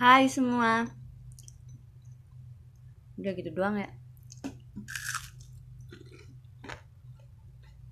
Hai semua. Udah gitu doang ya?